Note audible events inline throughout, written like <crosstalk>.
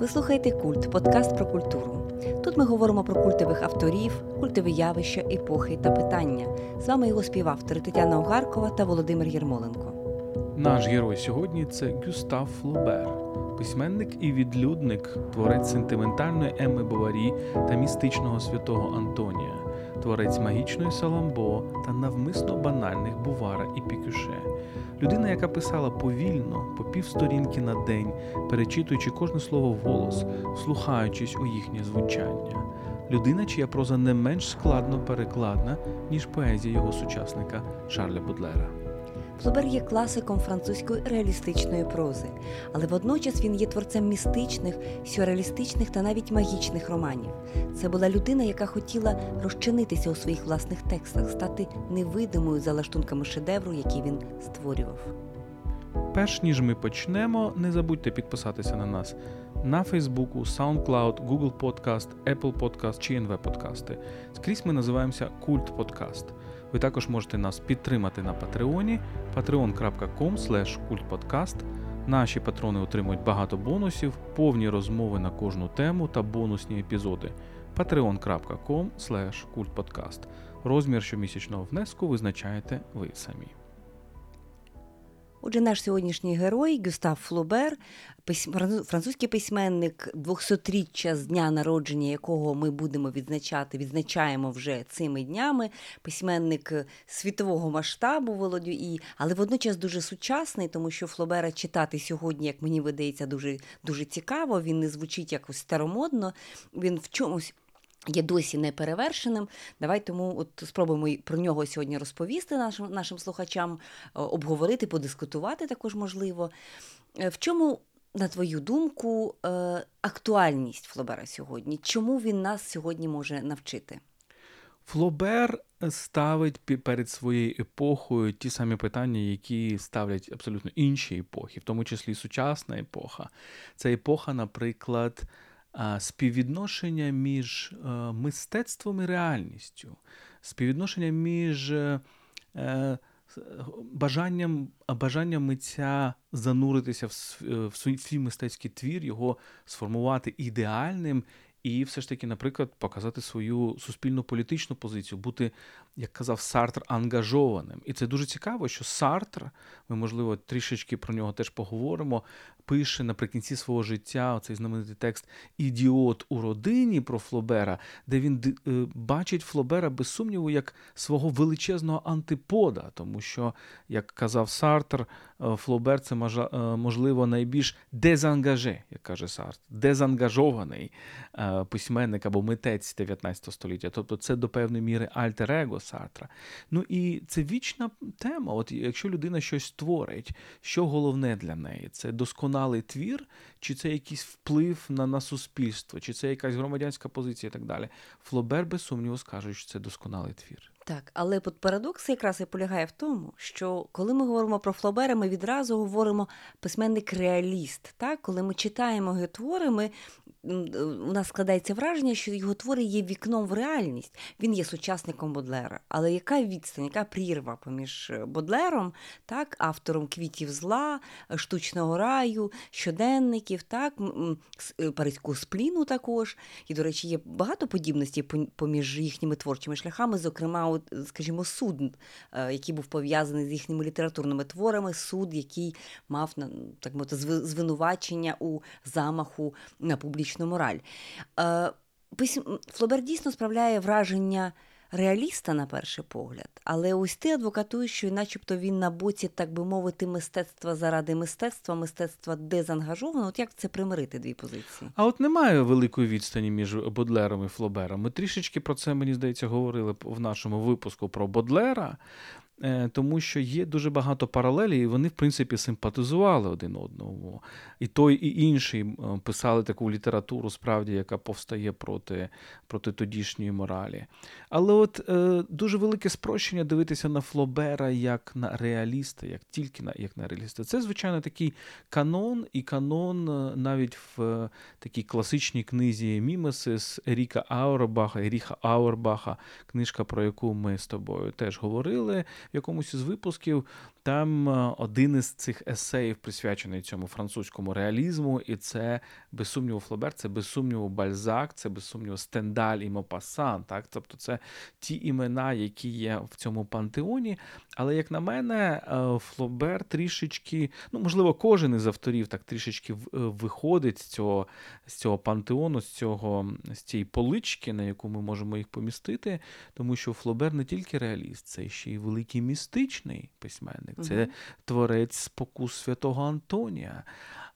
Ви слухаєте Культ, подкаст про культуру. Тут ми говоримо про культових авторів, культові явища, епохи та питання. З вами його співавтори Тетяна Огаркова та Володимир Єрмоленко. Наш герой сьогодні це Гюстав Флобер, письменник і відлюдник, творець сентиментальної Емми Боварі та містичного святого Антонія, творець магічної Саламбо та навмисно банальних Бувара і Пікюше. Людина, яка писала повільно, по півсторінки на день, перечитуючи кожне слово волос, слухаючись у їхнє звучання. Людина, чия проза не менш складно перекладна, ніж поезія його сучасника Шарля Будлера. Флобер є класиком французької реалістичної прози, але водночас він є творцем містичних, сюрреалістичних та навіть магічних романів. Це була людина, яка хотіла розчинитися у своїх власних текстах, стати невидимою за лаштунками шедевру, який він створював. Перш ніж ми почнемо, не забудьте підписатися на нас на Фейсбуку, SoundCloud, Google Podcast, Apple Podcast чи NV Подкасти. Скрізь ми називаємося Культ Подкаст. Ви також можете нас підтримати на Патреоні patreon.com. Наші патрони отримують багато бонусів, повні розмови на кожну тему та бонусні епізоди. patreon.com kultpodcast. Розмір щомісячного внеску визначаєте ви самі. Отже, наш сьогоднішній герой Гюстав Флобер, французький письменник, 200-річчя з дня народження, якого ми будемо відзначати, відзначаємо вже цими днями. Письменник світового масштабу Володю, і але водночас дуже сучасний, тому що Флобера читати сьогодні, як мені видається, дуже дуже цікаво. Він не звучить якось старомодно. Він в чомусь. Є досі неперевершеним. Давай тому от спробуємо про нього сьогодні розповісти нашим нашим слухачам, обговорити, подискутувати також можливо. Е, в чому, на твою думку, е, актуальність Флобера сьогодні? Чому він нас сьогодні може навчити? Флобер ставить перед своєю епохою ті самі питання, які ставлять абсолютно інші епохи, в тому числі сучасна епоха. Це епоха, наприклад співвідношення між е, мистецтвом і реальністю, співвідношення між е, е, бажанням бажанням митця зануритися в свій, мистецький твір, його сформувати ідеальним. І все ж таки, наприклад, показати свою суспільну політичну позицію, бути, як казав Сартр, ангажованим. І це дуже цікаво, що Сартр, ми, можливо, трішечки про нього теж поговоримо, пише наприкінці свого життя цей знаменитий текст Ідіот у родині про Флобера, де він е, бачить Флобера без сумніву як свого величезного антипода, тому що, як казав Сартр, Флобер це е, можливо найбільш дезангаже, як каже Сартр, дезангажований письменник або митець 19 століття. Тобто це до певної міри альтер-его Сартра. Ну і це вічна тема. От якщо людина щось творить, що головне для неї? Це досконалий твір, чи це якийсь вплив на на суспільство, чи це якась громадянська позиція і так далі. Флобер, без сумніву, скаже, що це досконалий твір. Так, але парадокс якраз і полягає в тому, що коли ми говоримо про Флобера, ми відразу говоримо письменник-реаліст. Так? Коли ми читаємо його твори, ми у нас складається враження, що його твори є вікном в реальність. Він є сучасником Бодлера. Але яка відстань, яка прірва поміж е, Бодлером, так, автором квітів зла, штучного раю, щоденників, так, е, Паризького спліну також. І, до речі, є багато подібностей поміж їхніми творчими шляхами, зокрема, скажімо, суд, е, який був пов'язаний з їхніми літературними творами, суд, який мав так мовити, звинувачення у замаху на публічну мораль. Е, Флобер дійсно справляє враження реаліста на перший погляд, але ось ти адвокатуєш, що начебто він на боці, так би мовити, мистецтва заради мистецтва, мистецтва дезангажовано. От як це примирити дві позиції? А от немає великої відстані між Бодлером і Флобером. Ми трішечки про це, мені здається, говорили в нашому випуску про Бодлера. Е, тому що є дуже багато паралелей, і вони, в принципі, симпатизували один одному. І той, і інший писали таку літературу, справді, яка повстає проти проти тодішньої моралі. Але от е, дуже велике спрощення дивитися на Флобера як на реаліста, як тільки на як на реаліста. Це, звичайно, такий канон, і канон е, навіть в е, такій класичній книзі Мімесис Еріка Аурбаха, Еріха Аурбаха, книжка, про яку ми з тобою теж говорили в якомусь із випусків, Там е, один із цих есеїв присвячений цьому французькому реалізму, і це без сумніву Флобер, це без сумніву Бальзак, це без сумніву Стендаль і Мопасан. Так, тобто це ті імена, які є в цьому пантеоні. Але як на мене, е, Флобер трішечки, ну можливо, кожен із авторів так трішечки е, виходить з цього з цього пантеону, з цього з цієї полички, на яку ми можемо їх помістити, тому що Флобер не тільки реаліст, це ще й великий містичний письменник, це творець спокус святого Антонія.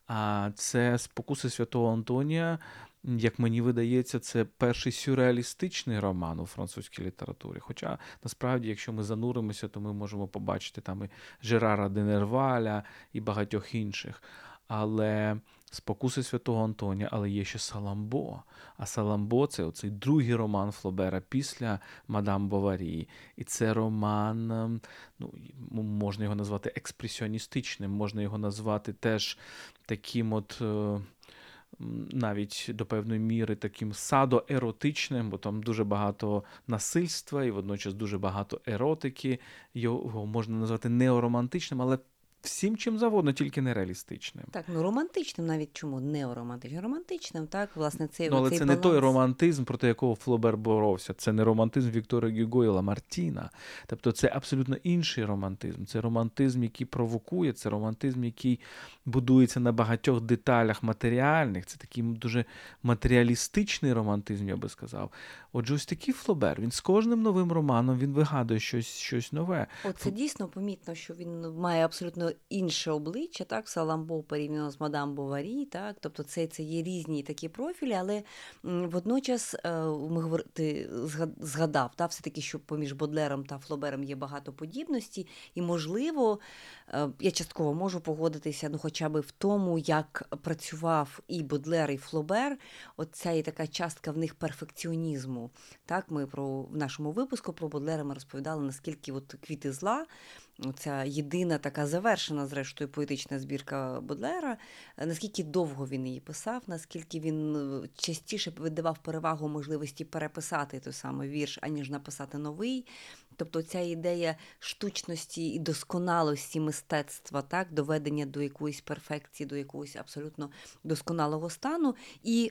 А це спокуси святого Антонія. Як мені видається, це перший сюрреалістичний роман у французькій літературі. Хоча насправді, якщо ми зануримося, то ми можемо побачити там і Жерара Денерваля і багатьох інших. Але спокуси святого Антонія, але є ще Саламбо. А Саламбо це оцей другий роман Флобера після Мадам Боварії. І це роман, ем, ну, можна його назвати експресіоністичним, можна його назвати теж таким от. Е, навіть до певної міри таким садоеротичним, бо там дуже багато насильства і водночас дуже багато еротики. Його можна назвати неоромантичним, але всім чим завгодно, тільки не реалістичним. Так, ну романтичним навіть чому неоромантичним. Романтичним, так, власне, цей Ну, але цей це баланс. не той романтизм, проти якого Флобер боровся. Це не романтизм Віктора Гюго і Ламартіна. Тобто це абсолютно інший романтизм. Це романтизм, який провокує, це романтизм, який будується на багатьох деталях матеріальних. Це такий дуже матеріалістичний романтизм, я би сказав. Отже, ось такий Флобер. Він з кожним новим романом він вигадує щось щось нове. Оце дійсно помітно, що він має абсолютно інше обличчя, так, Саламбо порівняно з мадам Боварі, так, тобто це це є різні такі профілі, але водночас е, ми говор... ти згадав, так, все-таки, що поміж Бодлером та Флобером є багато подібності, і, можливо, е, я частково можу погодитися, ну, хоча б в тому, як працював і Бодлер, і Флобер, оця є така частка в них перфекціонізму. Так, Ми про в нашому випуску про Бодлера ми розповідали, наскільки от квіти зла ця єдина така завершена, зрештою, поетична збірка Бодлера, наскільки довго він її писав, наскільки він е, частіше видавав перевагу можливості переписати той самий вірш, аніж написати новий. Тобто ця ідея штучності і досконалості мистецтва, так, доведення до якоїсь перфекції, до якогось абсолютно досконалого стану, і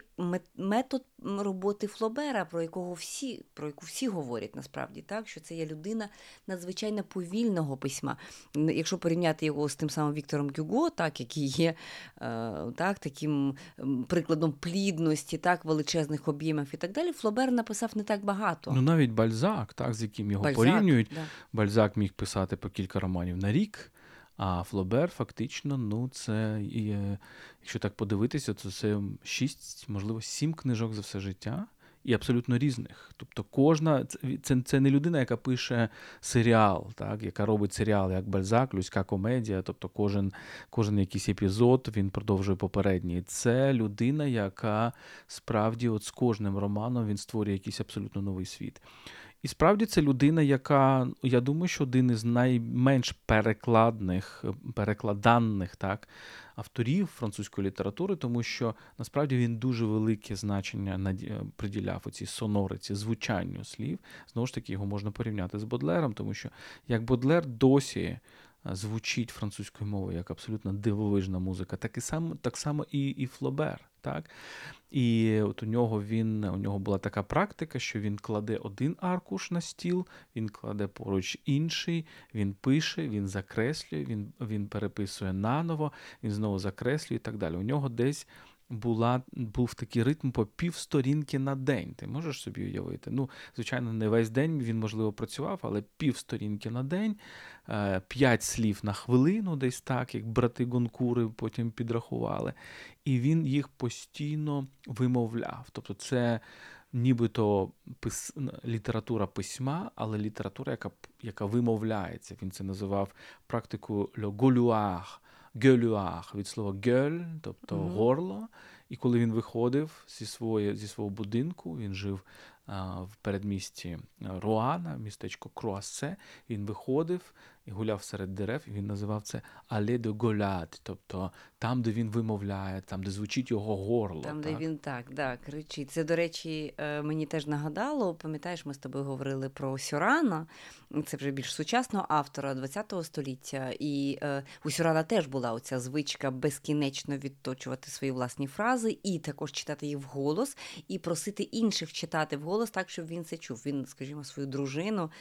метод роботи Флобера, про якого всі про яку всі говорять насправді, так, що це є людина надзвичайно повільного письма. Якщо порівняти його з тим самим Віктором Гюго, так, який є е, так, таким прикладом плідності, так, величезних об'ємів і так далі, Флобер написав не так багато. Ну навіть Бальзак, так, з яким його Бальзак, порівнюють. Да. Бальзак міг писати по кілька романів на рік. А Флобер фактично, ну це якщо так подивитися, то це шість, можливо, сім книжок за все життя. І абсолютно різних. Тобто, кожна це це не людина, яка пише серіал, так, яка робить серіал як Бальзак, людська комедія. Тобто, кожен кожен якийсь епізод він продовжує попередній. Це людина, яка справді от з кожним романом він створює якийсь абсолютно новий світ. І справді це людина, яка, я думаю, що один із найменш перекладних, перекладанних так, авторів французької літератури, тому що насправді він дуже велике значення приділяв у цій сонориці, звучанню слів. Знову ж таки, його можна порівняти з Бодлером, тому що як Бодлер досі звучить французькою мовою як абсолютно дивовижна музика, так і сам, так само і і Флобер. Так? І от у нього він у нього була така практика, що він кладе один аркуш на стіл, він кладе поруч інший, він пише, він закреслює, він він переписує наново, він знову закреслює і так далі. У нього десь була, був такий ритм по півсторінки на день. Ти можеш собі уявити? Ну, звичайно, не весь день він, можливо, працював, але півсторінки на день, е, п'ять слів на хвилину, десь так, як брати Гонкури потім підрахували. І він їх постійно вимовляв. Тобто, це нібито пис... література письма, але література, яка яка вимовляється. Він це називав практику «le gauloir», гелюах від слова гель, тобто mm-hmm. горло. І коли він виходив зі своє, зі свого будинку, він жив а, в передмісті Руана, містечко Круасе. Він виходив і гуляв серед дерев, і він називав це Але де Голят, тобто там, де він вимовляє, там, де звучить його горло. Там, так? де він так, да, кричить. Це, до речі, е, мені теж нагадало, пам'ятаєш, ми з тобою говорили про Сюрана, це вже більш сучасного автора ХХ століття. І е, у Сюрана теж була оця звичка безкінечно відточувати свої власні фрази, і також читати їх вголос, і просити інших читати вголос так, щоб він це чув. Він, скажімо, свою дружину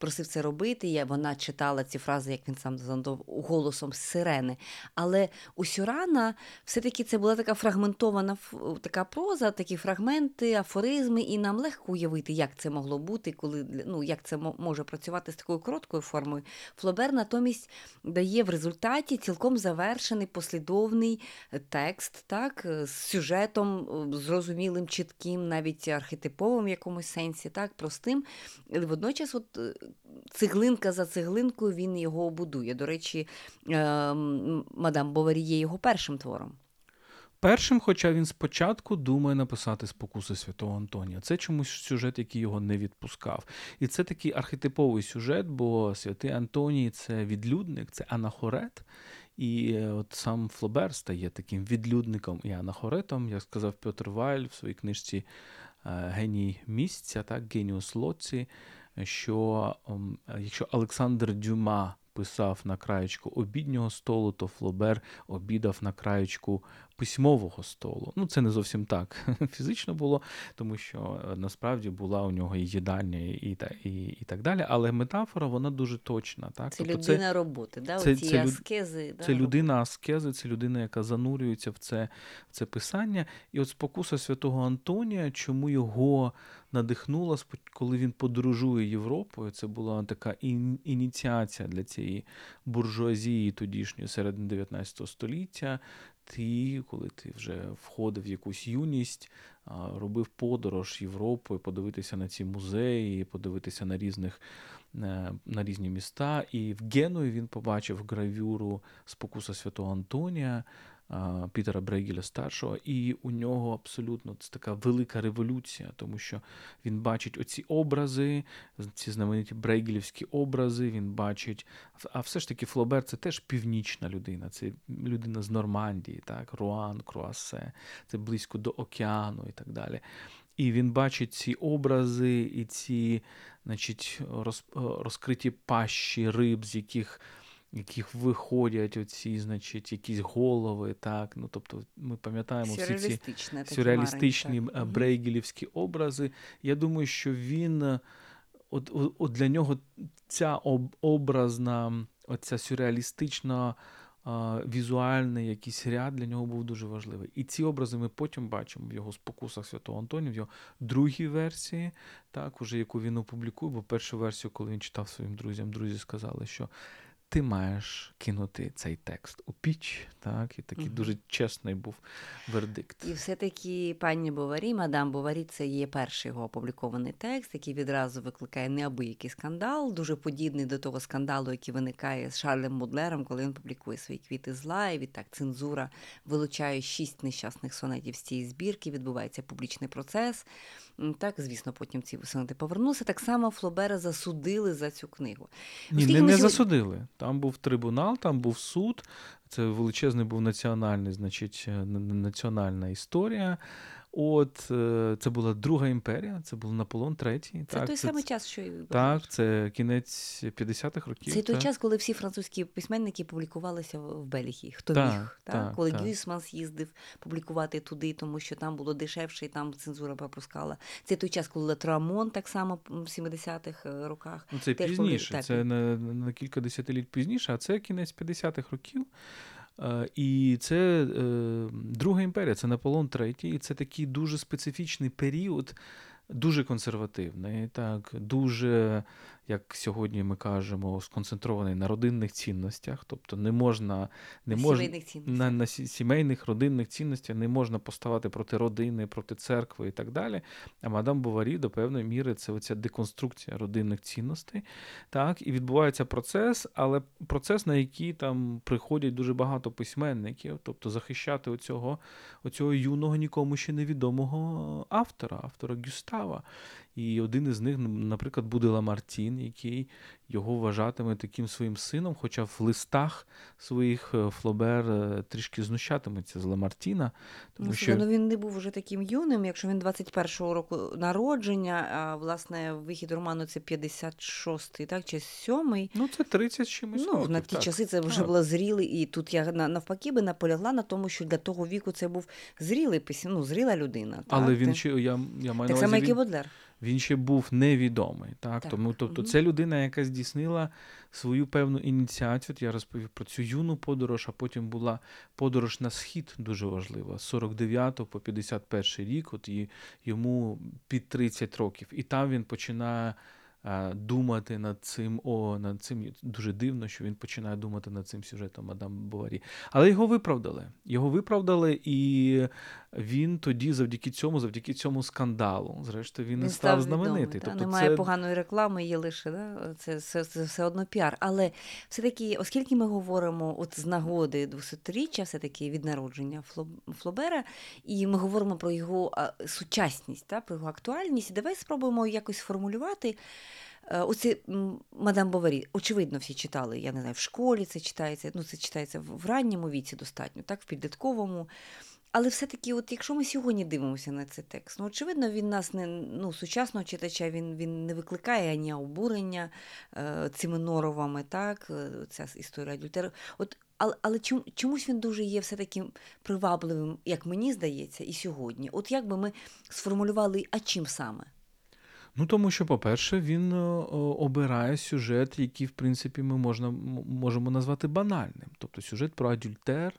просив це робити. і Вона читала ці фрази, як він сам зандов, голосом сирени. Але у Сюрана все-таки це була така фрагментована така проза, такі фрагменти, афоризми, і нам легко уявити, як це могло бути, коли ну як це може працювати з такою короткою формою. Флобер натомість дає в результаті цілком завершений послідовний текст, так, з сюжетом зрозумілим, чітким, навіть архетиповим в якомусь сенсі, так, простим. Водночас, от цеглинка за цеглинкою він його будує. До речі, ем, мадам Боварі є його першим твором. Першим, хоча він спочатку думає написати спокуси святого Антонія. Це чомусь сюжет, який його не відпускав. І це такий архетиповий сюжет, бо святий Антоній це відлюдник, це анахорет. І е, от сам Флобер стає таким відлюдником і анахоретом, як сказав Петр Вайль в своїй книжці е, Геній місця, так, Геніус Лоці, що якщо Олександр Дюма писав на краєчку обіднього столу, то Флобер обідав на краєчку письмового столу. Ну, це не зовсім так <laughs> фізично було, тому що е, насправді була у нього і їдальня, і і, і так далі. Але метафора вона дуже точна. Так? Це тобто людина це, роботи, да? це, Оці це, аскези. Це да, людина аскези, це людина, яка занурюється в це, в це писання. І от спокуса святого Антонія, чому його надихнула, коли він подорожує Європою. Це була така ініціація для цієї буржуазії тодішньої середини 19 століття ти, коли ти вже входив в якусь юність, робив подорож Європою, подивитися на ці музеї, подивитися на різних. Е, на різні міста, і в Генуї він побачив гравюру спокуса святого Антонія, Пітера Брейгеля старшого, і у нього абсолютно це така велика революція, тому що він бачить оці образи, ці знамениті брейгелівські образи. Він бачить, а все ж таки Флобер це теж північна людина, це людина з Нормандії, так, Руан, Круасе, це близько до океану і так далі. І він бачить ці образи і ці, значить, роз, розкриті пащі риб, з яких яких виходять оці, значить, якісь голови, так. Ну, тобто, ми пам'ятаємо всі ці сюрреалістичні марень, брейгелівські образи. Я думаю, що він от, от для нього ця образна, оця сюрреалістична. Візуальний якийсь ряд для нього був дуже важливий. І ці образи ми потім бачимо в його спокусах Святого Антонія, в його другій версії, так, уже яку він опублікує, бо першу версію, коли він читав своїм друзям, друзі сказали, що ти маєш кинути цей текст у піч, так, і такий угу. дуже чесний був вердикт. І все-таки пані Боварі, мадам Боварі, це є перший його опублікований текст, який відразу викликає неабиякий скандал, дуже подібний до того скандалу, який виникає з Шарлем Мудлером, коли він публікує свої квіти зла, і відтак цензура вилучає шість нещасних сонетів з цієї збірки, відбувається публічний процес. Так, звісно, потім ці сонети повернулися. Так само Флобера засудили за цю книгу. Ні, не, не сьогодні... засудили. Там був трибунал, там був суд. Це величезний був національний, значить, е, національна історія. От е, це була друга імперія, це був Наполеон третій. Це так, той це, самий час, що і так, це кінець 50-х років. Це той час, коли всі французькі письменники публікувалися в Бельгії. Хто так, міг? Так, так, коли Гюйсманс їздив публікувати туди, тому що там було дешевше, і там цензура пропускала. Це той час, коли Лотреамон так само в 70-х е, роках. Ну, Це пізніше, це на, на кілька десятиліть пізніше, а це кінець 50-х років. Е, і це е, Друга імперія, це Наполеон III, і це такий дуже специфічний період, дуже консервативний, так, дуже як сьогодні ми кажемо, сконцентрований на родинних цінностях, тобто не можна не можна на, на сімейних родинних цінностях не можна поставати проти родини, проти церкви і так далі. А мадам Буварі до певної міри це оця деконструкція родинних цінностей. Так, І відбувається процес, але процес, на який там приходять дуже багато письменників, тобто захищати оцього, оцього юного нікому ще невідомого автора, автора Гюстава. І один із них, наприклад, буде Ламартін, який його вважатиме таким своїм сином, хоча в листах своїх е, Флобер е, трішки знущатиметься з Ламартіна. Тому ну, що ну, він не був вже таким юним, якщо він 21-го року народження, а власне вихід роману це 56-й, так, чи 7-й. Ну, це 30 чимось. Ну, років, на ті так. часи це вже так. було зрілий, і тут я навпаки би наполягла на тому, що для того віку це був зрілий ну, зріла людина. Але так? він ще я, я маю так само, як і Бодлер він ще був невідомий. Так? так. Тому тобто, це людина, яка здійснила свою певну ініціацію. Я розповів про цю юну подорож, а потім була подорож на схід дуже важлива. З 49 по 51 рік, от і йому під 30 років. І там він починає. Думати над цим, о, над цим дуже дивно, що він починає думати над цим сюжетом Мадам Боварі. Але його виправдали. Його виправдали, і він тоді, завдяки цьому, завдяки цьому скандалу, зрештою, він, він став, став знаменитий. Тобто Немає це... поганої реклами, є лише да? це, це, це все одно піар. Але все-таки, оскільки ми говоримо от з нагоди 200-річчя, все-таки від народження Флобера, і ми говоримо про його сучасність, та, про його актуальність, давай спробуємо якось сформулювати. Е, оці мадам Боварі, очевидно, всі читали. Я не знаю, в школі це читається, ну це читається в ранньому віці достатньо, так, в підлітковому. Але все-таки, от якщо ми сьогодні дивимося на цей текст, ну очевидно, він нас не ну, сучасного читача він він не викликає ані обурення е, цими норовами, так, е, ця історія адюльтеру. От, Але але чому, чомусь він дуже є все-таки привабливим, як мені здається, і сьогодні. От як би ми сформулювали, а чим саме? Ну тому що, по-перше, він е, обирає сюжет, який, в принципі, ми можна, можемо назвати банальним. Тобто сюжет про адюльтер,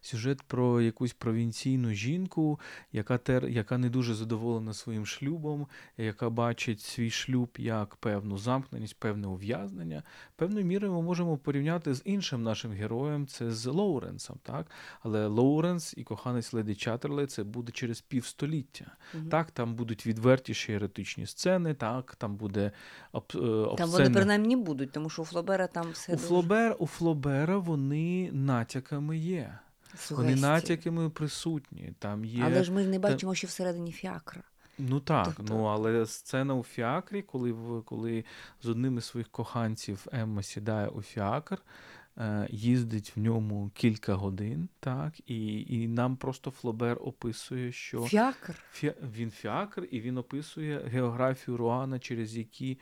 сюжет про якусь провінційну жінку, яка тер, яка не дуже задоволена своїм шлюбом, яка бачить свій шлюб як певну замкненість, певне ув'язнення. Певною мірою ми можемо порівняти з іншим нашим героєм, це з Лоуренсом. так? Але Лоуренс і коханець Леді Чаттерлей це буде через півстоліття. Угу. Так, там будуть відвертіші еретичні сцени, так, там буде об, обсцени. Там вони принаймні будуть, тому що у Флобера там все. У, дуже... Флобер, у Флобера вони натяками є. Сугестії. Вони натяками присутні. Там є... Але ж ми не бачимо, що всередині фіакра. Ну так, тобто... ну але сцена у фіакрі, коли коли з одним із своїх коханців Емма сідає у фіакр, їздить в ньому кілька годин, так, і і нам просто Флобер описує, що фіакр. Фі... він фіакр, і він описує географію Руана, через які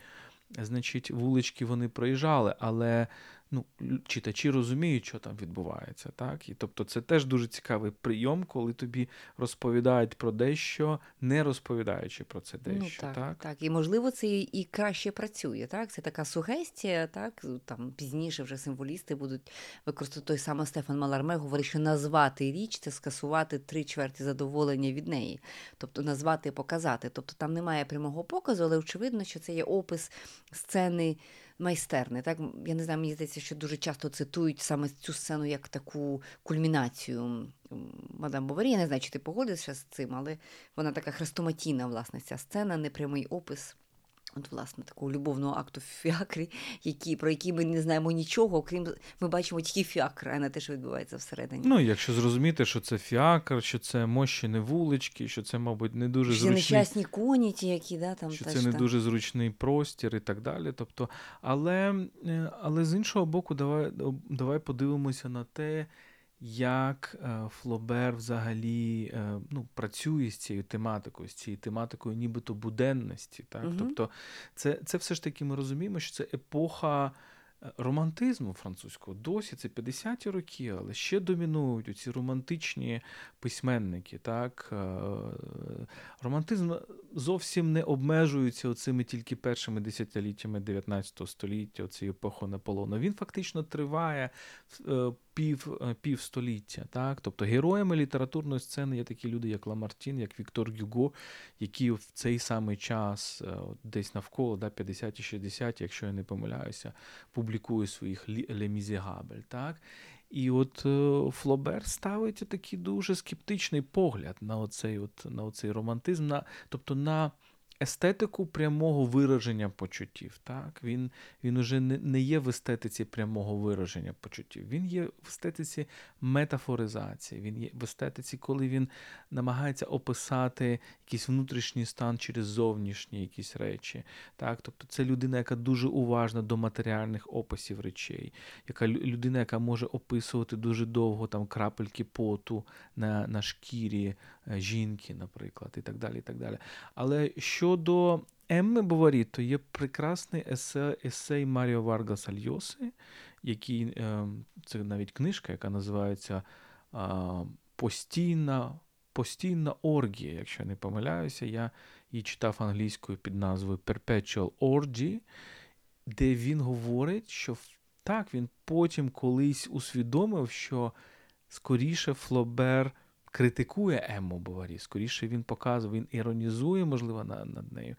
значить, вулички вони проїжджали. Але ну, читачі розуміють, що там відбувається. так? І тобто це теж дуже цікавий прийом, коли тобі розповідають про дещо, не розповідаючи про це ну, дещо. Ну, так, так, так. І можливо, це і краще працює. так? Це така сугестія, так? Там пізніше вже символісти будуть використовувати той самий Стефан Маларме, говорить, що назвати річ це скасувати три чверті задоволення від неї. Тобто назвати і показати. Тобто там немає прямого показу, але очевидно, що це є опис сцени майстерний. Так? Я не знаю, мені здається, що дуже часто цитують саме цю сцену як таку кульмінацію мадам Боварі. Я не знаю, чи ти погодишся з цим, але вона така хрестоматійна, власне, ця сцена, непрямий опис. От, власне, такого любовного акту фіакрі, які, про який ми не знаємо нічого, окрім ми бачимо тільки фіакр, а не те, що відбувається всередині. Ну, якщо зрозуміти, що це фіакр, що це мощені вулички, що це, мабуть, не дуже що зручний... нещасні коні, ті, які да, там що це не там. дуже зручний простір і так далі. Тобто, Але е, але з іншого боку, давай, давай подивимося на те як е, Флобер взагалі е, ну, працює з цією тематикою, з цією тематикою нібито буденності. Так? Угу. Тобто, це, це все ж таки ми розуміємо, що це епоха. Е, романтизму французького досі це 50-ті роки, але ще домінують ці романтичні письменники. Так? Романтизм зовсім не обмежується оцими тільки першими десятиліттями 19 століття, цією епохою Наполеона. Він фактично триває пів, е, півстоліття. Так? Тобто героями літературної сцени є такі люди, як Ламартін, як Віктор Гюго, які в цей самий час, е, десь навколо да, 50-60, якщо я не помиляюся, публікує своїх Лемізігабель. Так? І от е, Флобер ставить такий дуже скептичний погляд на оцей от, на оцей романтизм, на, тобто на естетику прямого вираження почуттів. Так? Він він уже не, є в естетиці прямого вираження почуттів. Він є в естетиці метафоризації, він є в естетиці, коли він намагається описати якийсь внутрішній стан через зовнішні якісь речі. Так? Тобто це людина, яка дуже уважна до матеріальних описів речей, яка людина, яка може описувати дуже довго там крапельки поту на на шкірі жінки, наприклад, і так далі. і так далі. Але щодо Емми Боварі, то є прекрасний есе, есей Маріо Варгаса Льоси, який е, це навіть книжка, яка називається Постійна постійна оргія, якщо я не помиляюся, я її читав англійською під назвою Perpetual Orgy, де він говорить, що так, він потім колись усвідомив, що скоріше Флобер критикує Емму Боварі, скоріше він показує, він іронізує, можливо, над нею.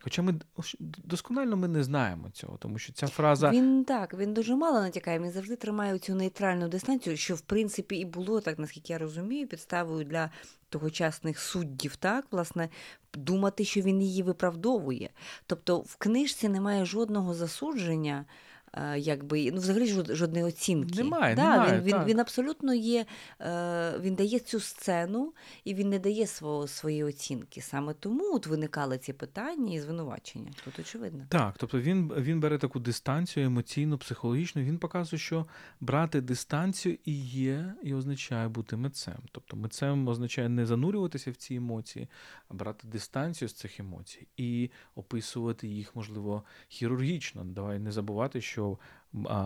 Хоча ми досконально ми не знаємо цього, тому що ця фраза. Він так, він дуже мало натякає, він завжди тримає цю нейтральну дистанцію, що в принципі і було, так наскільки я розумію, підставою для тогочасних суддів, так, власне, думати, що він її виправдовує. Тобто в книжці немає жодного засудження. Е, якби ну взагалі жодної оцінки. Немає, да, немає, Він він, він абсолютно є, е, він дає цю сцену і він не дає свого, своєї оцінки. Саме тому от виникали ці питання і звинувачення. Тут очевидно. Так, тобто він він бере таку дистанцію емоційну, психологічну. Він показує, що брати дистанцію і є, і означає бути митцем. Тобто митцем означає не занурюватися в ці емоції, а брати дистанцію з цих емоцій і описувати їх, можливо, хірургічно. Давай не забувати, що що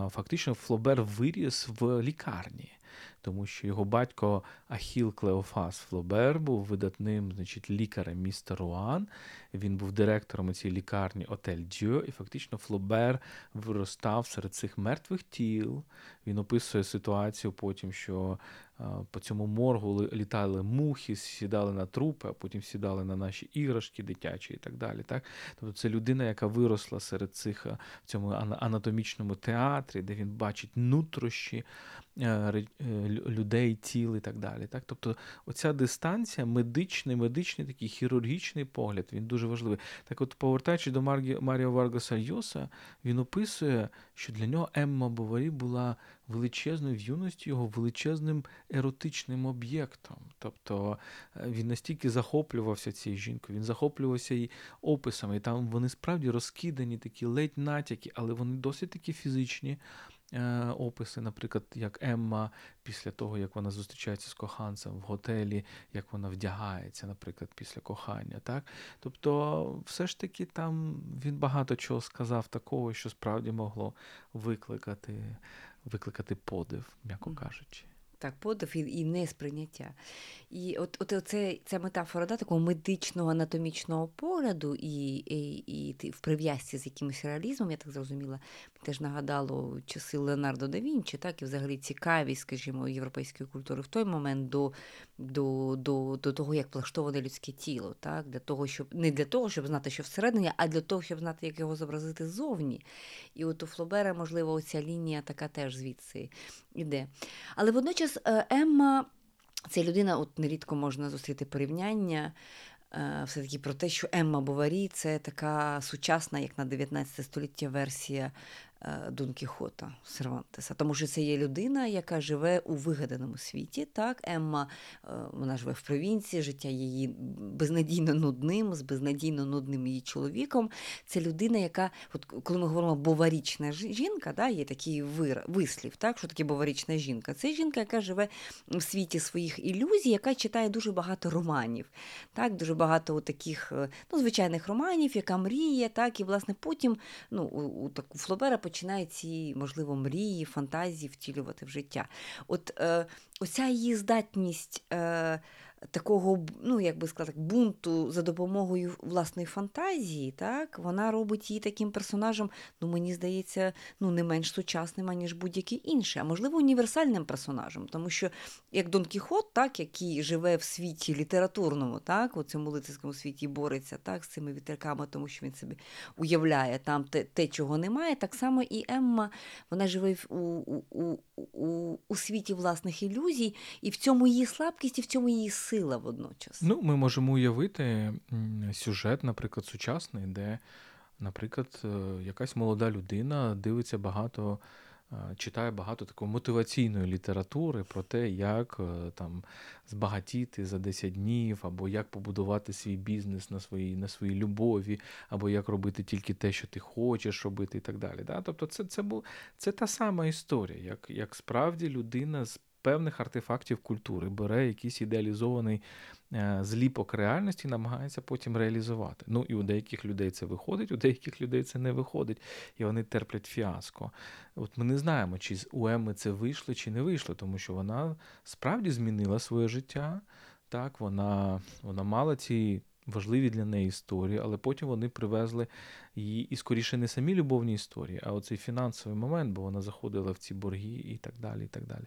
фактично Флобер виріс в лікарні, тому що його батько Ахіл Клеофас Флобер був видатним значить, лікарем міста Руан. Він був директором цієї лікарні Отель Дю, і фактично Флобер виростав серед цих мертвих тіл. Він описує ситуацію потім, що по цьому моргу літали мухи, сідали на трупи, а потім сідали на наші іграшки дитячі і так далі. Так? Тобто це людина, яка виросла серед цих в цьому анатомічному театрі, де він бачить нутрощі людей, тіл і так далі. Так? Тобто оця дистанція, медичний, медичний такий хірургічний погляд, він дуже важливий. Так от, повертаючись до Маріо Варгаса Йоса, він описує, що для нього Емма Боварі була величезною в юності його величезним еротичним об'єктом. Тобто е, він настільки захоплювався цією жінкою, він захоплювався її описами. І там вони справді розкидані, такі ледь натяки, але вони досить такі фізичні. Е, описи, наприклад, як Емма після того, як вона зустрічається з коханцем в готелі, як вона вдягається, наприклад, після кохання. Так? Тобто, все ж таки там він багато чого сказав такого, що справді могло викликати викликати подив, м'яко кажучи. Так, подив і, і несприйняття. І от от оце, ця метафора да, такого медичного анатомічного погляду, і і, і в прив'язці з якимось реалізмом, я так зрозуміла, теж нагадало часи Леонардо да Вінчі, так, і взагалі цікавість, скажімо, європейської культури в той момент до до, до, до того, як влаштоване людське тіло, так, для того, щоб не для того, щоб знати, що всередині, а для того, щоб знати, як його зобразити ззовні. І от у Флобера, можливо, оця лінія така теж звідси йде. Але водночас е, Емма. Це людина, от нерідко можна зустріти порівняння. Е, все-таки про те, що Емма Боварі це така сучасна, як на 19 століття версія Дон Кіхота Сервантеса, тому що це є людина, яка живе у вигаданому світі. Так, Емма е, вона живе в провінції, життя її безнадійно нудним, з безнадійно нудним її чоловіком. Це людина, яка, от коли ми говоримо боварічна жінка, да, є такий вир, вислів, так, що таке боварічна жінка. Це жінка, яка живе в світі своїх ілюзій, яка читає дуже багато романів, так, дуже багато таких е, ну, звичайних романів, яка мріє, так, і власне потім ну, у, у, у Флобера починає ці, можливо, мрії, фантазії втілювати в життя. От е, оця її здатність. Е, такого, ну як би сказати, бунту за допомогою власної фантазії, так, вона робить її таким персонажем, ну мені здається, ну не менш сучасним, аніж будь-який інший, а можливо, універсальним персонажем. Тому що як Дон Кіхот, так, який живе в світі літературному, так, у цьому лицарському світі бореться так, з цими вітерками, тому що він собі уявляє там те, те, чого немає, так само і Емма, вона живе у, у, у, у, світі власних ілюзій, і в цьому її слабкість, і в цьому її сила сила водночас. Ну, ми можемо уявити сюжет, наприклад, сучасний, де, наприклад, е, якась молода людина дивиться багато читає багато такої мотиваційної літератури про те, як е, там збагатіти за 10 днів, або як побудувати свій бізнес на своїй на своїй любові, або як робити тільки те, що ти хочеш робити, і так далі. Да? Тобто, це це, був, це та сама історія, як, як справді людина з певних артефактів культури бере якийсь ідеалізований Е, зліпок реальності намагається потім реалізувати. Ну і у деяких людей це виходить, у деяких людей це не виходить, і вони терплять фіаско. От ми не знаємо, чи у Емми це вийшло, чи не вийшло, тому що вона справді змінила своє життя. Так, вона, вона мала ці. Важливі для неї історії, але потім вони привезли її і скоріше не самі любовні історії, а оцей фінансовий момент, бо вона заходила в ці борги і так далі. і так далі.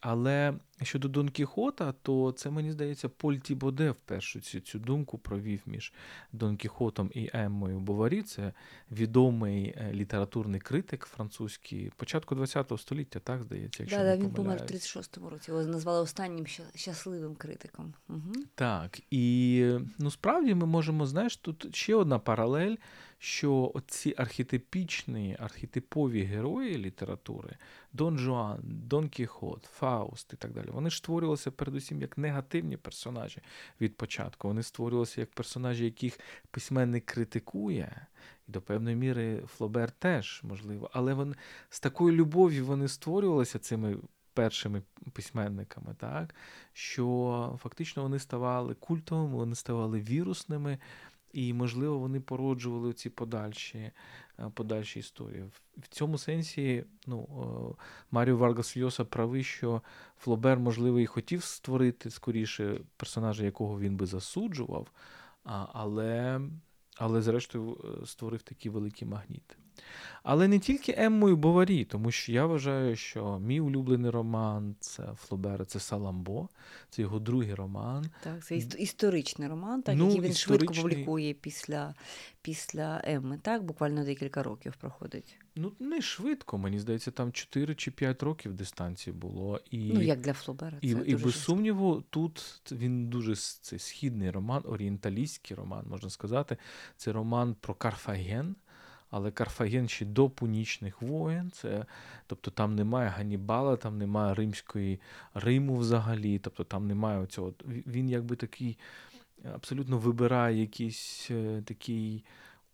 Але щодо Дон Кіхота, то це мені здається, Поль Тібоде вперше цю, цю думку провів між Дон Кіхотом і Еммою Боварі. Це відомий е, літературний критик французький початку ХХ століття, так здається, якщо да, не да, він помер в 36-му році. Його назвали останнім щасливим критиком. Угу. Так, і ну справді ми можемо, знаєш, тут ще одна паралель що ці архетипічні, архетипові герої літератури Дон Жуан, Дон Кіхот, Фауст і так далі, вони ж створювалися передусім як негативні персонажі від початку. Вони створювалися як персонажі, яких письменник критикує. І до певної міри Флобер теж можливо, але вони з такою любов'ю вони створювалися цими першими письменниками, так що фактично вони ставали культовими, вони ставали вірусними. І, можливо, вони породжували ці подальші е, подальші історії. В цьому сенсі ну, е, Маріо Варгас Льоса правий, що Флобер, можливо, і хотів створити скоріше персонажа, якого він би засуджував, але, але зрештою, е, створив такі великі магніти. Але не тільки Еммою Боварі, тому що я вважаю, що мій улюблений роман це Флобера, це Саламбо, це його другий роман. Так, це історичний роман, так, ну, який він історичний... швидко публікує після після Емми, так, буквально декілька років проходить. Ну, не швидко, мені здається, там 4 чи 5 років дистанції було. І, Ну, як для Флобера. Це і, і без сумніву, тут він дуже це східний роман, орієнталістський роман, можна сказати. Це роман про Карфаген але Карфаген ще до пунічних воєн, це, тобто там немає Ганібала, там немає Римської Риму взагалі, тобто там немає цього. Він якби такий абсолютно вибирає якийсь е, такий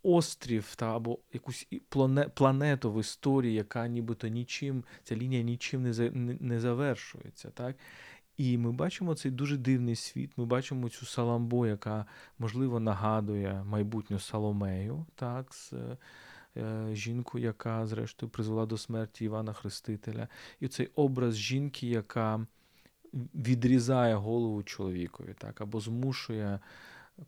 острів та або якусь планету в історії, яка нібито нічим, ця лінія нічим не, завершується. так? І ми бачимо цей дуже дивний світ. Ми бачимо цю Саламбо, яка, можливо, нагадує майбутню Соломею, так, з е, жінку, яка, зрештою, призвела до смерті Івана Хрестителя. І цей образ жінки, яка відрізає голову чоловікові, так, або змушує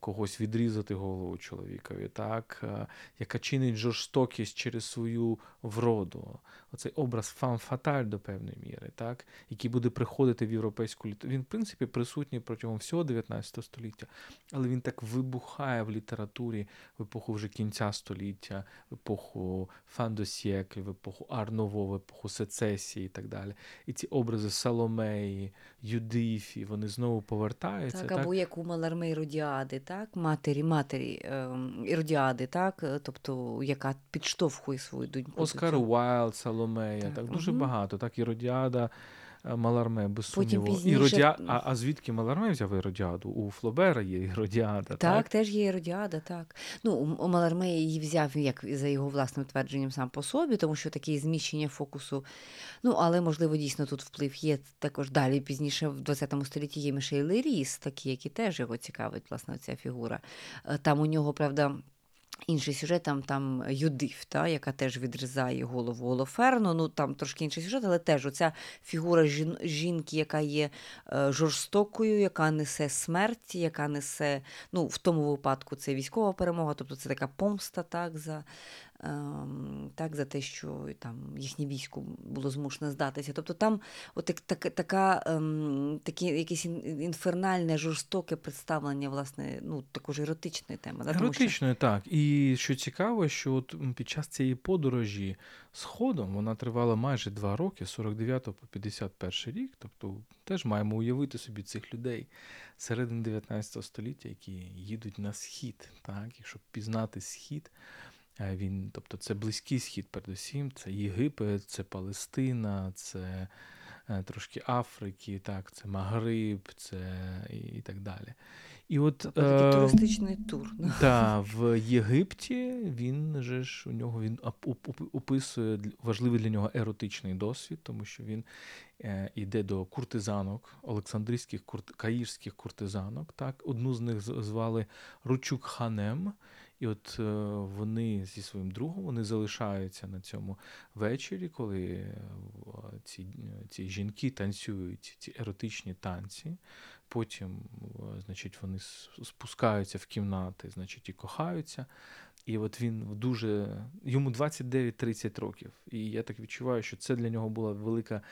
когось відрізати голову чоловікові, так, е, яка чинить жорстокість через свою вроду. Оцей образ фам фаталь до певної міри, так, який буде приходити в європейську літературу. Він, в принципі, присутній протягом всього 19 століття, але він так вибухає в літературі в епоху вже кінця століття, в епоху Фандосєклі, в епоху Арново, в епоху сецесії і так далі. І ці образи Саломеї, Юдифі, вони знову повертаються. Так, або як у Малармей Родіади, так, матері, матері ем, Іродіади, так, е, тобто, яка підштовхує свою доньку. Оскар Уайлд, Соломея, так, так дуже угу. багато. Так, Іродіада, Маларме, без сумніву. Пізніше... Іродіа... А а звідки Маларме взяв Іродіаду? У Флобера є Іродіада. Так, так, теж є Іродіада, так. Ну, у Маларме її взяв як за його власним твердженням сам по собі, тому що таке зміщення фокусу. Ну, але, можливо, дійсно тут вплив є також далі пізніше в ХХ столітті є Мішель Ріс, такі, які теж його цікавить, власне, ця фігура. Е, там у нього, правда. Інший сюжет там там Юдиф, та, яка теж відрізає голову Олоферну. Ну там трошки інший сюжет, але теж оця фігура жін, жінки, яка є е, жорстокою, яка несе смерть, яка несе, ну в тому випадку це військова перемога, тобто це така помста так, за так, за те, що там їхнє військо було змушене здатися. Тобто там от так, так, така, ем, такі, якесь інфернальне, жорстоке представлення власне, ну, також еротичної теми. Еротичної, так. І що цікаво, що от під час цієї подорожі сходом вона тривала майже два роки, 49 по 51 рік. Тобто теж маємо уявити собі цих людей середини 19 століття, які їдуть на схід, так, і щоб пізнати схід. Е, він, тобто це близький схід, передусім, це Єгипет, це Палестина, це е, трошки Африки, так, це Магриб, це і, так далі. І от тобто такий е, туристичний тур. Да, <laughs> в Єгипті він же ж у нього він описує важливий для нього еротичний досвід, тому що він йде до куртизанок, Олександрійських курт, каїрських куртизанок. Так, одну з них звали Ручук Ханем. І от е, вони зі своїм другом вони залишаються на цьому вечорі, коли е, ці ці жінки танцюють ці еротичні танці. Потім, е, значить, вони спускаються в кімнати, значить, і кохаються. І от він дуже йому 29-30 років. І я так відчуваю, що це для нього була велика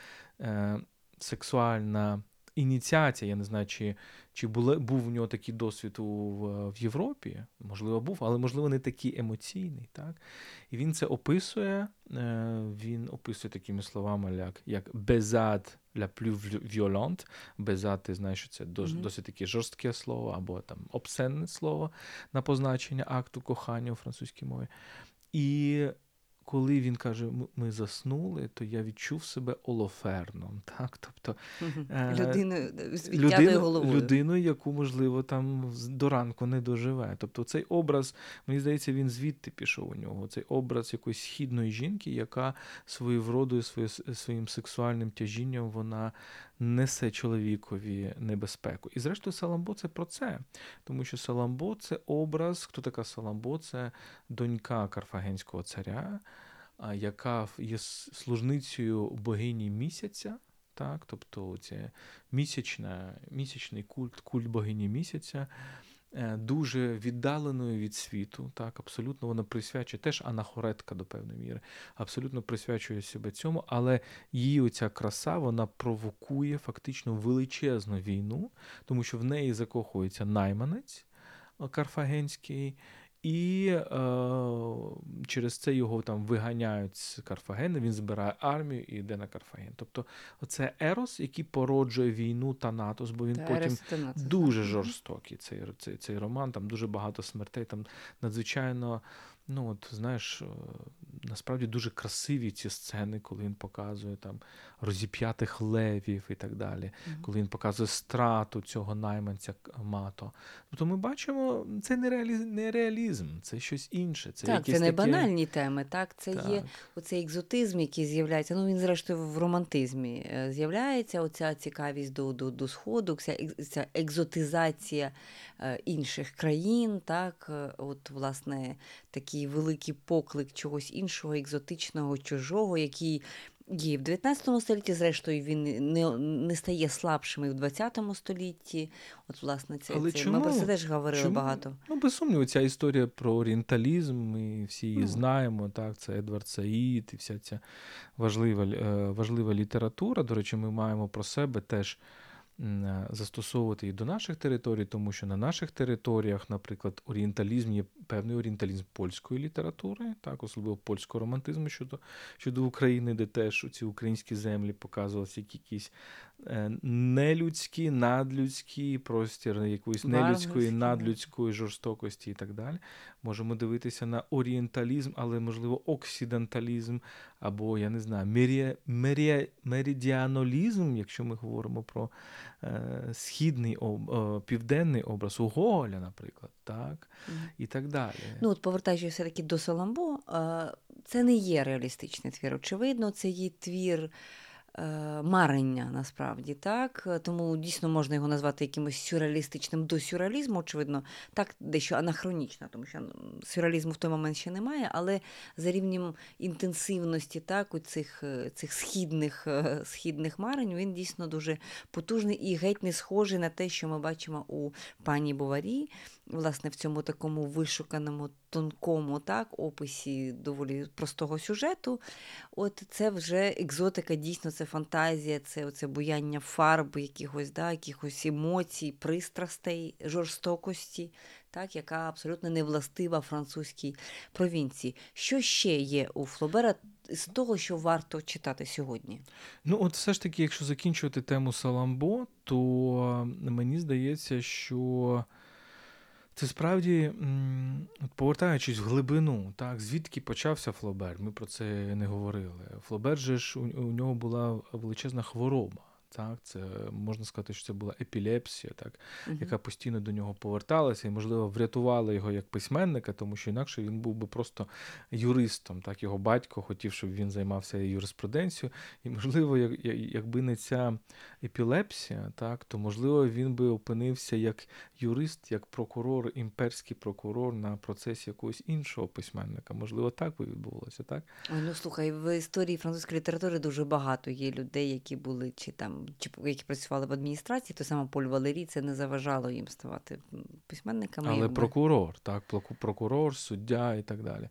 е, сексуальна ініціація. Я не знаю, чи чи були, був у нього такий досвід у, в, в Європі. Можливо, був, але можливо не такий емоційний. Так? І він це описує. Е, Він описує такими словами, як як безад la plus violente. Безад, ти знаєш, що це досить, mm-hmm. досить таке жорстке слово або там обсенне слово на позначення акту кохання у французькій мові. І коли він каже, ми заснули, то я відчув себе олоферном. Так? Тобто, е, Людиною з людину, головою. людиною, яку, можливо, там до ранку не доживе. Тобто цей образ, мені здається, він звідти пішов у нього. Цей образ якоїсь східної жінки, яка своєю вродою, своїм сексуальним тяжінням вона несе чоловікові небезпеку. І, зрештою, Саламбо це про це. Тому що Саламбо це образ, хто така Саламбо? Це донька Карфагенського царя, яка є служницею богині місяця. Так, Тобто це місячна, місячний культ, культ богині місяця. Е, дуже віддаленою від світу, так, абсолютно вона присвячує теж анахоретка до певної міри, абсолютно присвячує себе цьому, але її оця краса вона провокує фактично величезну війну, тому що в неї закохується найманець е, карфагенський. І е, через це його там виганяють з Карфагена, він збирає армію і йде на Карфаген. Тобто це Ерос, який породжує війну Танатос, бо він Та, потім Танатос, дуже так. жорстокий. Цей, цей, цей роман, там дуже багато смертей, там надзвичайно. Ну, от знаєш, е, насправді дуже красиві ці сцени, коли він показує там розіп'ятих левів і так далі, mm-hmm. коли він показує страту цього найманця мато. Тобто ми бачимо, це не реалізм, не реалізм, це щось інше. Це так, це не такі... банальні теми. Так, це так. є оцей екзотизм, який з'являється. Ну він, зрештою, в романтизмі е, з'являється. Оця цікавість до до, до сходу, ця, ця екзотизація е, інших країн. Так, от, власне, такий великий поклик чогось іншого, екзотичного, чужого, який є в 19 столітті, зрештою, він не не стає слабшим і в 20 столітті. От, власне, це, Але це чому? ми про це теж говорили чому? багато. Ну, без сумніву, ця історія про орієнталізм, ми всі її ну. знаємо. Так, Це Едвард Саїд і вся ця важлива, е, важлива література. До речі, ми маємо про себе теж. Е, застосовувати і до наших територій, тому що на наших територіях, наприклад, орієнталізм є певний орієнталізм польської літератури, так, особливо польського романтизму щодо щодо України, де теж ці українські землі показувалися як якісь е, нелюдські, надлюдські простір якоїсь нелюдської, надлюдської жорстокості і так далі. Можемо дивитися на орієнталізм, але, можливо, оксиденталізм, або, я не знаю, меридіанолізм, якщо ми говоримо про східний об, е, південний образ у Гоголя, наприклад, так, і так далі. Ну, от повертаючись все-таки до Соламбо, е, це не є реалістичний твір. Очевидно, це є твір. Е, марення насправді так. Тому дійсно можна його назвати якимось сюрреалістичним до сюрреалізму, очевидно, так дещо анахронічно, тому що сюрреалізму в той момент ще немає, але за рівнем інтенсивності так, у цих е, цих східних е, східних марень він дійсно дуже потужний і геть не схожий на те, що ми бачимо у пані Буварі, власне, в цьому такому вишуканому тонкому так, описі доволі простого сюжету. От це вже екзотика, дійсно, це фантазія, це оце буяння фарб, якихось, да, якихось емоцій, пристрастей, жорстокості, так, яка абсолютно не властива французькій провінції. Що ще є у Флобера з того, що варто читати сьогодні? Ну, от все ж таки, якщо закінчувати тему Саламбо, то мені здається, що. Це справді, повертаючись в глибину, так, звідки почався Флобер, ми про це не говорили. Флобер же ж у, нього була величезна хвороба. Так, це можна сказати, що це була епілепсія, так, uh-huh. яка постійно до нього поверталася і, можливо, врятувала його як письменника, тому що інакше він був би просто юристом. Так, його батько хотів, щоб він займався юриспруденцією. І, можливо, як, якби не ця епілепсія, так, то можливо він би опинився як юрист, як прокурор, імперський прокурор на процесі якогось іншого письменника. Можливо, так би відбувалося, так? Ой, ну слухай, в історії французької літератури дуже багато є людей, які були чи там які працювали в адміністрації, то саме Поль Валерій це не заважало їм ставати письменниками. Але прокурор, так, прокурор, суддя і так далі.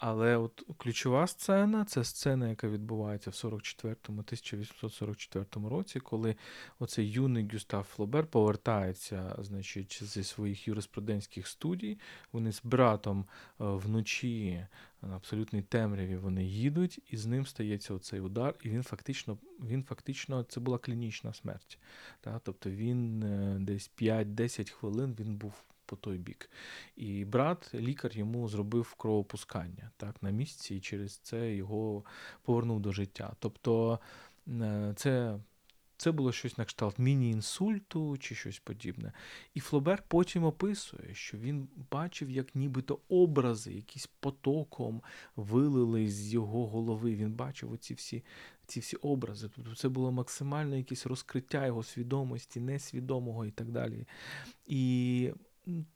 Але от ключова сцена це сцена, яка відбувається в 44-му, 1844 році, коли оцей юний Гюстав Флобер повертається значить, зі своїх юриспруденських студій. Вони з братом е, вночі на абсолютній темряві вони їдуть, і з ним стається оцей удар, і він фактично він фактично це була клінічна смерть. Так? Тобто він е, десь 5-10 хвилин він був по той бік. І брат, лікар йому зробив кровопускання так, на місці, і через це його повернув до життя. Тобто е, це. Це було щось на кшталт міні-інсульту чи щось подібне. І Флобер потім описує, що він бачив, як нібито образи, якісь потоком вилили з його голови. Він бачив оці всі ці всі образи. Тобто це було максимальне якесь розкриття його свідомості, несвідомого і так далі. І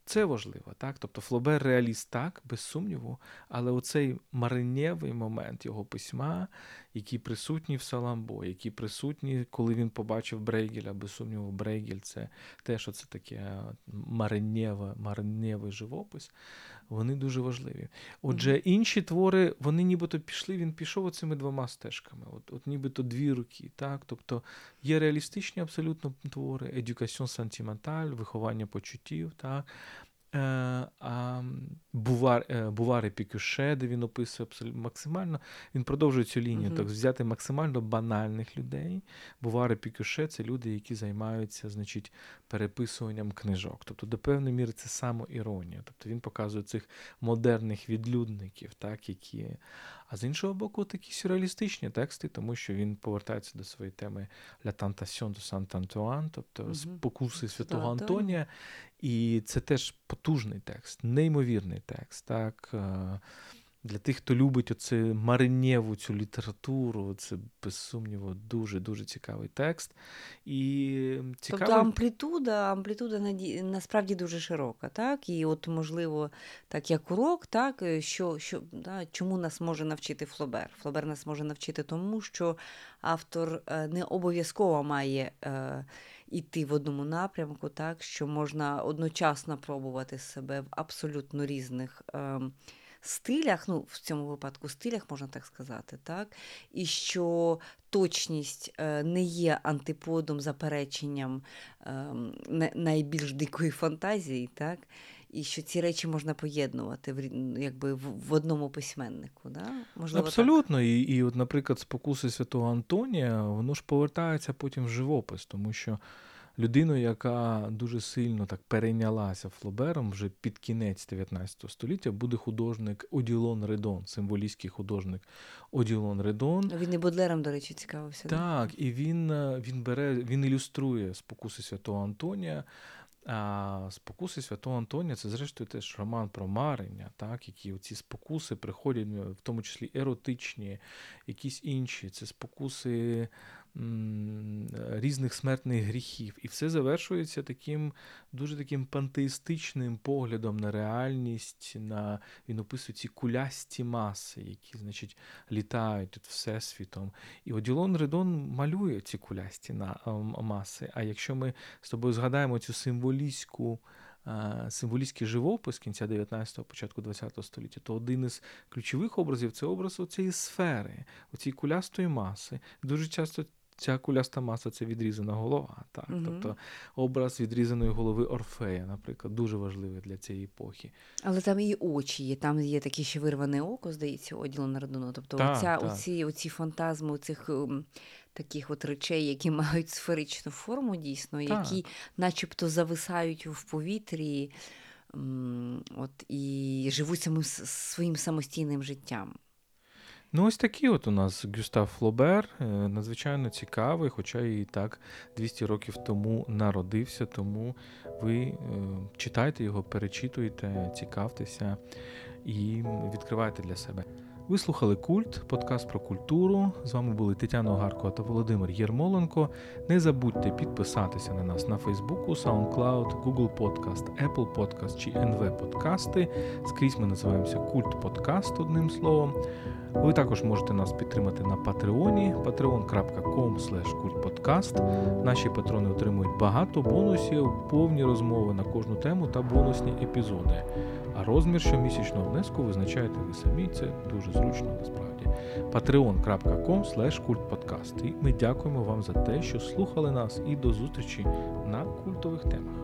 це важливо, так? Тобто Флобер реаліст так, без сумніву, але оцей маринєвий момент його письма, який присутній в Саламбо, який присутній, коли він побачив Брейгеля, без сумніву, Брейгель це те, що це таке маринєвий живопис вони дуже важливі. Отже, інші твори, вони нібито пішли, він пішов оцими двома стежками, от от нібито дві руки. так? Тобто є реалістичні абсолютно твори, едюкаціон сантименталь, виховання почуттів. так? Е, а Бувар е, Бувари Пікюше, де він описує абсолютно максимально. Він продовжує цю лінію, uh-huh. так взяти максимально банальних людей. Бувари Пікюше це люди, які займаються значить, переписуванням книжок. Тобто, до певної міри, це самоіронія. Тобто він показує цих модерних відлюдників, так, які. А з іншого боку, такі сюрреалістичні тексти, тому що він повертається до своєї теми «La tentation de Saint-Antoine», тобто спокуси Святого Антонія. І це теж потужний текст, неймовірний текст. так. Е, для тих, хто любить оце маринєву цю літературу, це без сумніву дуже-дуже цікавий текст. І цікавий... Тобто амплітуда, амплітуда насправді дуже широка, так? І от, можливо, так як урок, так, е, що, що, да, чому нас може навчити Флобер? Флобер нас може навчити тому, що автор е, не обов'язково має. Е, іти в одному напрямку, так що можна одночасно пробувати себе в абсолютно різних е, стилях, ну в цьому випадку стилях, можна так сказати, так, і що точність е, не є антиподом, запереченням е, найбільш дикої фантазії, так. І що ці речі можна поєднувати в якби в одному письменнику. Да? Можливо, Абсолютно. Так? І, і, от, наприклад, спокуси Святого Антонія, воно ж повертається потім в живопис, тому що людину, яка дуже сильно так перейнялася Флобером вже під кінець 19 століття, буде художник Оділон Редон, символістський художник Оділон Редон. Він і Бодлером, до речі, цікавився. Так, і він е, він бере, він ілюструє спокуси Святого Антонія. А спокуси Святого Антонія це, зрештою, теж роман про марення, так, які ці спокуси приходять, в тому числі еротичні, якісь інші. Це спокуси різних смертних гріхів. І все завершується таким дуже таким пантеїстичним поглядом на реальність. на Він описує ці кулясті маси, які значить, літають тут всесвітом. І Оділон Редон малює ці кулясті маси. А якщо ми з тобою згадаємо цю символістську символістський живопис кінця 19-го, початку 20-го століття, то один із ключових образів це образ цієї сфери, оцієї кулястої маси. Дуже часто ця куляста маса це відрізана голова. Так? Мгм. Тобто образ відрізаної голови Орфея, наприклад, дуже важливий для цієї епохи. Але там і очі є, там є таке ще вирване око, здається, оділо на родину. Тобто Так, оця, так. оці, оці фантазми цих таких от речей, які <laughs> мають сферичну форму, дійсно, які начебто зависають в повітрі от, і живуть самим своїм самостійним життям. Ну, ось такий от у нас Гюстав Флобер, е, надзвичайно цікавий, хоча і так 200 років тому народився, тому ви е, читайте його, перечитуйте, цікавтеся і відкривайте для себе. Ви слухали Культ, подкаст про культуру. З вами були Тетяна Огарко та Володимир Єрмоленко. Не забудьте підписатися на нас на Фейсбуку, SoundCloud, Google Podcast, Apple Podcast чи NV Подкасти. Скрізь ми називаємося Культ Подкаст одним словом. Ви також можете нас підтримати на Патреоні patreon.com. Наші патрони отримують багато бонусів, повні розмови на кожну тему та бонусні епізоди. А розмір щомісячного внеску визначаєте ви самі, це дуже зручно насправді. patreon.com kultpodcast. І ми дякуємо вам за те, що слухали нас і до зустрічі на культових темах.